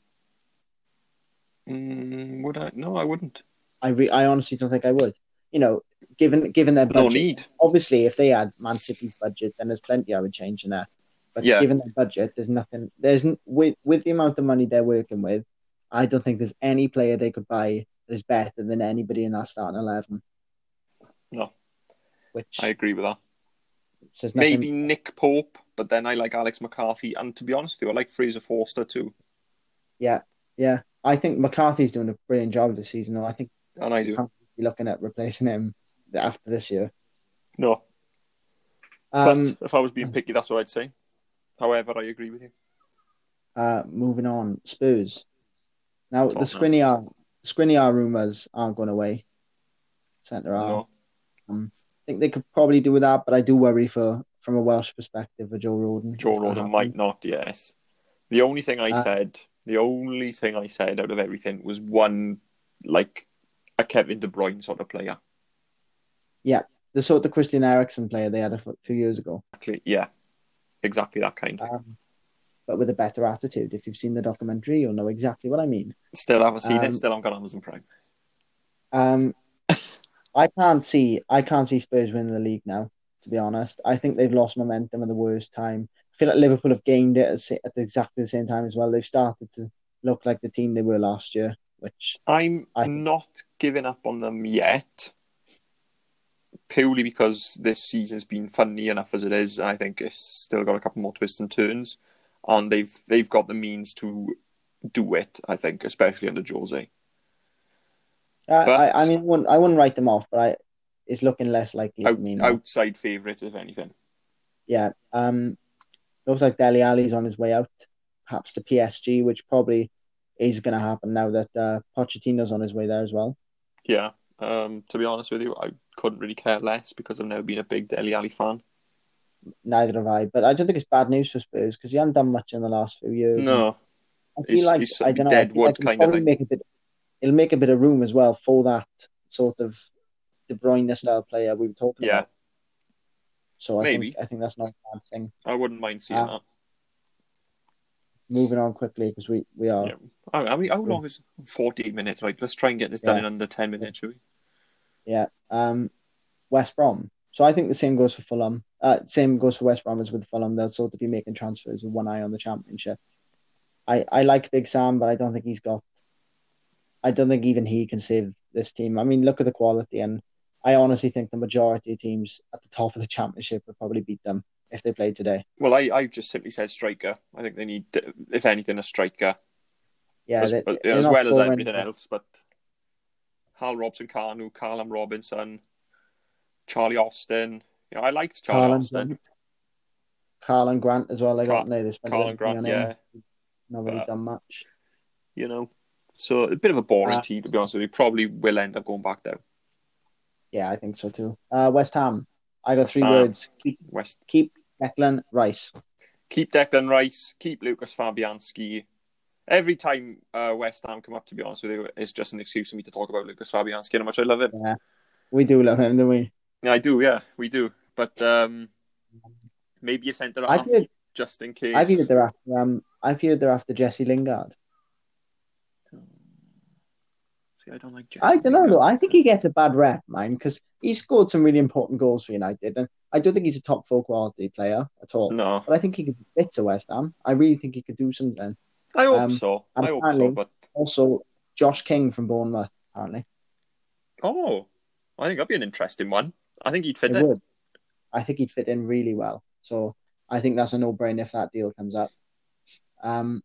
Mm, would I? No, I wouldn't. I re- I honestly don't think I would. You know, given given their No budget, need. obviously, if they had Man City's budget, then there's plenty I would change in there. But Yeah. given their budget, there's nothing. There's n- with with the amount of money they're working with, I don't think there's any player they could buy that is better than anybody in that starting eleven. No. Which I agree with that. nothing. Maybe Nick Pope, but then I like Alex McCarthy, and to be honest with you, I like Fraser Forster too. Yeah, yeah. I think McCarthy's doing a brilliant job this season. Though I think And I do. be looking at replacing him after this year. No. Um, but if I was being picky, that's what I'd say. However, I agree with you. uh, moving on, Spurs. Now the Tottenham. Skriniar Skriniar rumors aren't going away. Centre half. No. I think they could probably do with that, but I do worry for from a Welsh perspective for Joe Rodon. Joe if Rodon might not, yes. The only thing I Uh, said, the only thing I said out of everything was one, like, a Kevin De Bruyne sort of player. Yeah, the sort of Christian Eriksen player they had a few years ago, Actually, yeah, exactly that kind. um, but with a better attitude. If you've seen the documentary, you'll know exactly what I mean. Still haven't seen um, it. Still haven't got Amazon Prime. Um, I can't see I can't see Spurs winning the league now. To be honest, I think they've lost momentum at the worst time. I feel like Liverpool have gained it at, at exactly the same time as well. They've started to look like the team they were last year, which I'm I- not giving up on them yet, purely because this season's been funny enough as it is. I think it's still got a couple more twists and turns, and they've they've got the means to do it. I think, especially under Jose. I, But- I, I mean, I wouldn't, I wouldn't write them off, but I, it's looking less likely Out, me outside favourite, if anything. Yeah. Um, looks like Dele Alli's on his way out, perhaps to PSG, which probably is going to happen now that uh, Pochettino's on his way there as well. Yeah. Um, to be honest with you, I couldn't really care less because I've never been a big Dele Alli fan. Neither have I, but I don't think it's bad news for Spurs because he hasn't done much in the last few years. No, I feel He's- like he's I don't know. I like it'll kind probably make a bit. It'll make a bit of room as well for that sort of De Bruyne style player we were talking about. Yeah. about. So I Maybe. think I think that's not a bad thing. I wouldn't mind seeing Ah, that. Moving on quickly because we we are Yeah. I mean, how long is 48 minutes? Right, let's try and get this done Yeah. in under 10 minutes, shall we? Yeah. Um, West Brom. So I think the same goes for Fulham. Uh, same goes for West Brom as with Fulham. They'll sort of be making transfers with one eye on the championship. I, I like Big Sam, but I don't think he's got. I don't think even he can save this team. I mean, look at the quality, and I honestly think the majority of teams at the top of the championship would probably beat them if they played today. Well, I, I just simply said striker. I think they need, if anything, a striker Yeah, as, they, as well as everything else. But Hal Robson Kanu, Callum Robinson, Charlie Austin. You know, I liked Charlie Carl Austin. Grant. Karlan Grant as well. They got no, spent Carl a and Grant, yeah. Not really But- done much. you know. So a bit of a boring Uh, team, to be honest with you. Probably will end up going back down. Yeah, I think so too. Uh, West Ham. I got three Ham. words. Keep, West keep Declan Rice. keep Declan Rice, keep Lucas Fabianski. Every time uh, West Ham come up, to be honest with you, it's just an excuse for me to talk about Lucas Fabianski and how much I love him. Yeah, We do love him, don't we? Yeah, I do, yeah, we do. But um, maybe a centre half, just in case. I've heard they're after. Um, I've heard they're after Jesse Lingard. See, I don't like Jesse I don't know though. I think he gets a bad rep, man, because he scored some really important goals for United, and I don't think he's a top four quality player at all. No, But I think he could fit to West Ham. I really think he could do something. I hope Um, so. I hope so. apparently- But Also, Josh King from Bournemouth, apparently. oh, I think that'd be an interesting one. I think he'd fit It in. would. I think he'd fit in really well. So I think that's a no brainer if that deal comes up. Um,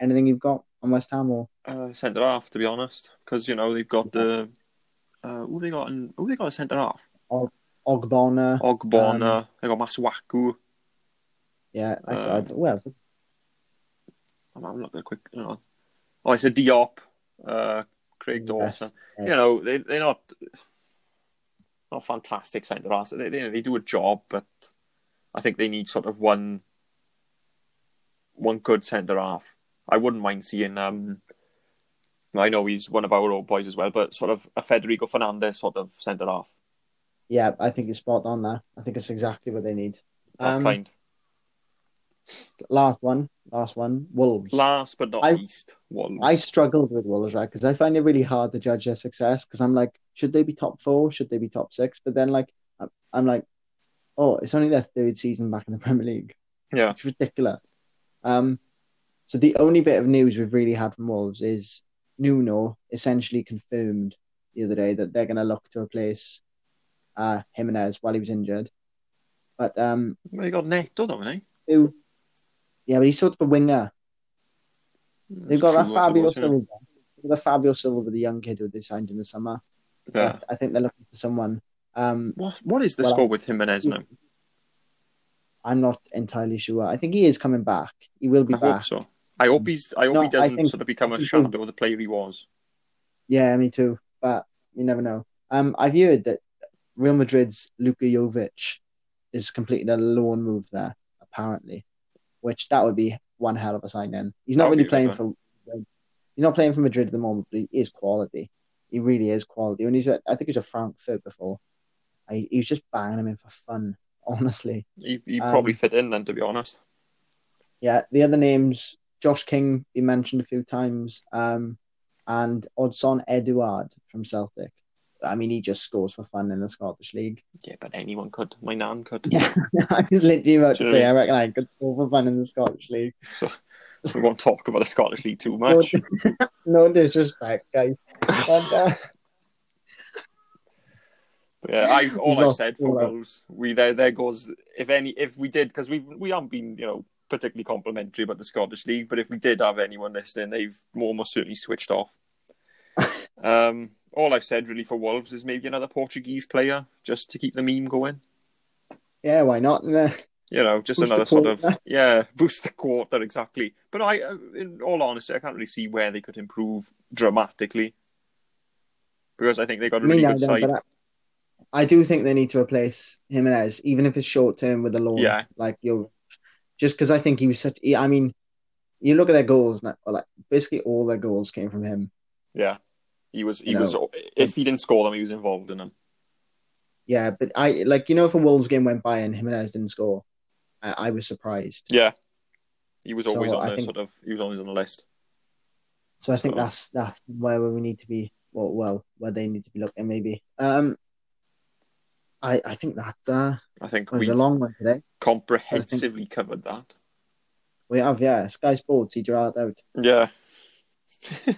anything you've got on West Ham or Uh, centre half, to be honest, because you know they've got the. Uh, who they got? In, who they got a centre half? Ogbonna? Ogbonna. they got Masuaku. Yeah, I, Uh, I, well, it's- I'm, I'm looking quick. You know. Oh, I said Diop, uh, Craig Yes, Dawson. yeah. You know, they they're not not fantastic centre halves. They, they they do a job, but I think they need sort of one one good centre half. I wouldn't mind seeing. Um, I know he's one of our old boys as well, but sort of a Federico Fernandez sort of centre half. yeah, I think you're spot on there. I think it's exactly what they need. Um, kind. Last one, last one, Wolves. Last but not I- least, Wolves. I struggled with Wolves, right? Because I find it really hard to judge their success. Because I'm like, should they be top four? Should they be top six? But then, like, I'm, I'm like, oh, it's only their third season back in the Premier League. yeah, It's ridiculous. Um, so the only bit of news we've really had from Wolves is Nuno essentially confirmed the other day that they're going to look to replace uh, Jimenez while he was injured. But um, they got Neto, don't they? who, yeah, but he's sort of a winger. They've got that Fabio. Silva. They've got the Fabio Silva, the young kid who they signed in the summer. Yeah. I think they're looking for someone. Um, What what is the Well, score with Jimenez now? I'm not entirely sure. I think he is coming back. He will be I back. so. I hope he's. I hope No, he doesn't sort of become a shadow of the player he was. Yeah, me too. But you never know. Um, I've heard that Real Madrid's Luka Jovic is completing a loan move there, apparently, which that would be one hell of a signing. He's not really playing for. He's not playing for Madrid at the moment, but he is quality. He really is quality. And he's, a, I think he was a Frankfurt before. I, he was just banging him in for fun, honestly. He he Um, probably fit in then, to be honest. Yeah, the other names, Josh King, been mentioned a few times, um, and Odsonne Edouard from Celtic. I mean, he just scores for fun in the Scottish League. Yeah, but anyone could. My nan could. Yeah, I was literally about to say, I reckon I could score for fun in the Scottish League. So we won't talk about the Scottish League too much. No disrespect, guys. But, uh, yeah, I all I've said for. Wolves, we there there goes. If any, if we did, because we we haven't been you know particularly complimentary about the Scottish League, but if we did have anyone listening, they've almost certainly switched off. um, all I've said really for Wolves is maybe another Portuguese player just to keep the meme going. yeah, why not? Uh, You know, just another sort of yeah, boost the quarter exactly. But I, uh, in all honesty, I can't really see where they could improve dramatically because I think they got a really good side. I, I do think they need to replace Jimenez, even if it's short term with a loan. Yeah. Like you, just because I think he was such. I mean, you look at their goals, like basically all their goals came from him. Yeah, he was. He You was. know, If he didn't score them, he was involved in them. Yeah, but I like you know if a Wolves game went by and Jimenez didn't score, I, I was surprised. Yeah, he was always So on I the think- sort of. He was always on the list. So I think So- that's that's where we need to be. Well, well, where they need to be looking maybe. Um, I I think that's uh, I think we've a long one today. comprehensively covered that. We have yeah, Sky Sports he drew it out. Yeah, I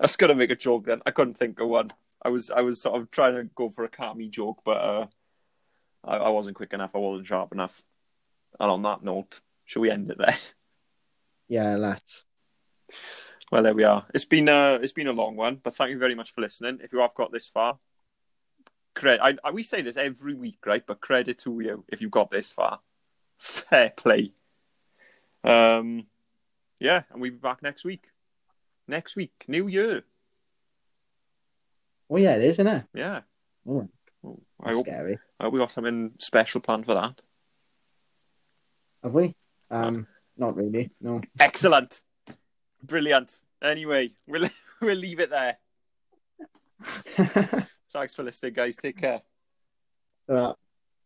was gonna make a joke then. I couldn't think of one. I was I was sort of trying to go for a Kami joke, but uh, I, I wasn't quick enough. I wasn't sharp enough. And on that note, shall we end it there? Yeah, let's. Well, there we are. It's been uh, it's been a long one, but thank you very much for listening. If you have got this far, credit. I, I we say this every week, right? But credit to you if you got this far. Fair play. Um, yeah, and we'll be back next week. Next week, New Year. Oh yeah, it is, isn't it? Yeah. Oh, I hope, scary. I hope we got something special planned for that. Have we? Um, not really. No. Excellent. Brilliant. Anyway, we'll we'll leave it there. Thanks for listening, guys. Take care. Ta-ra.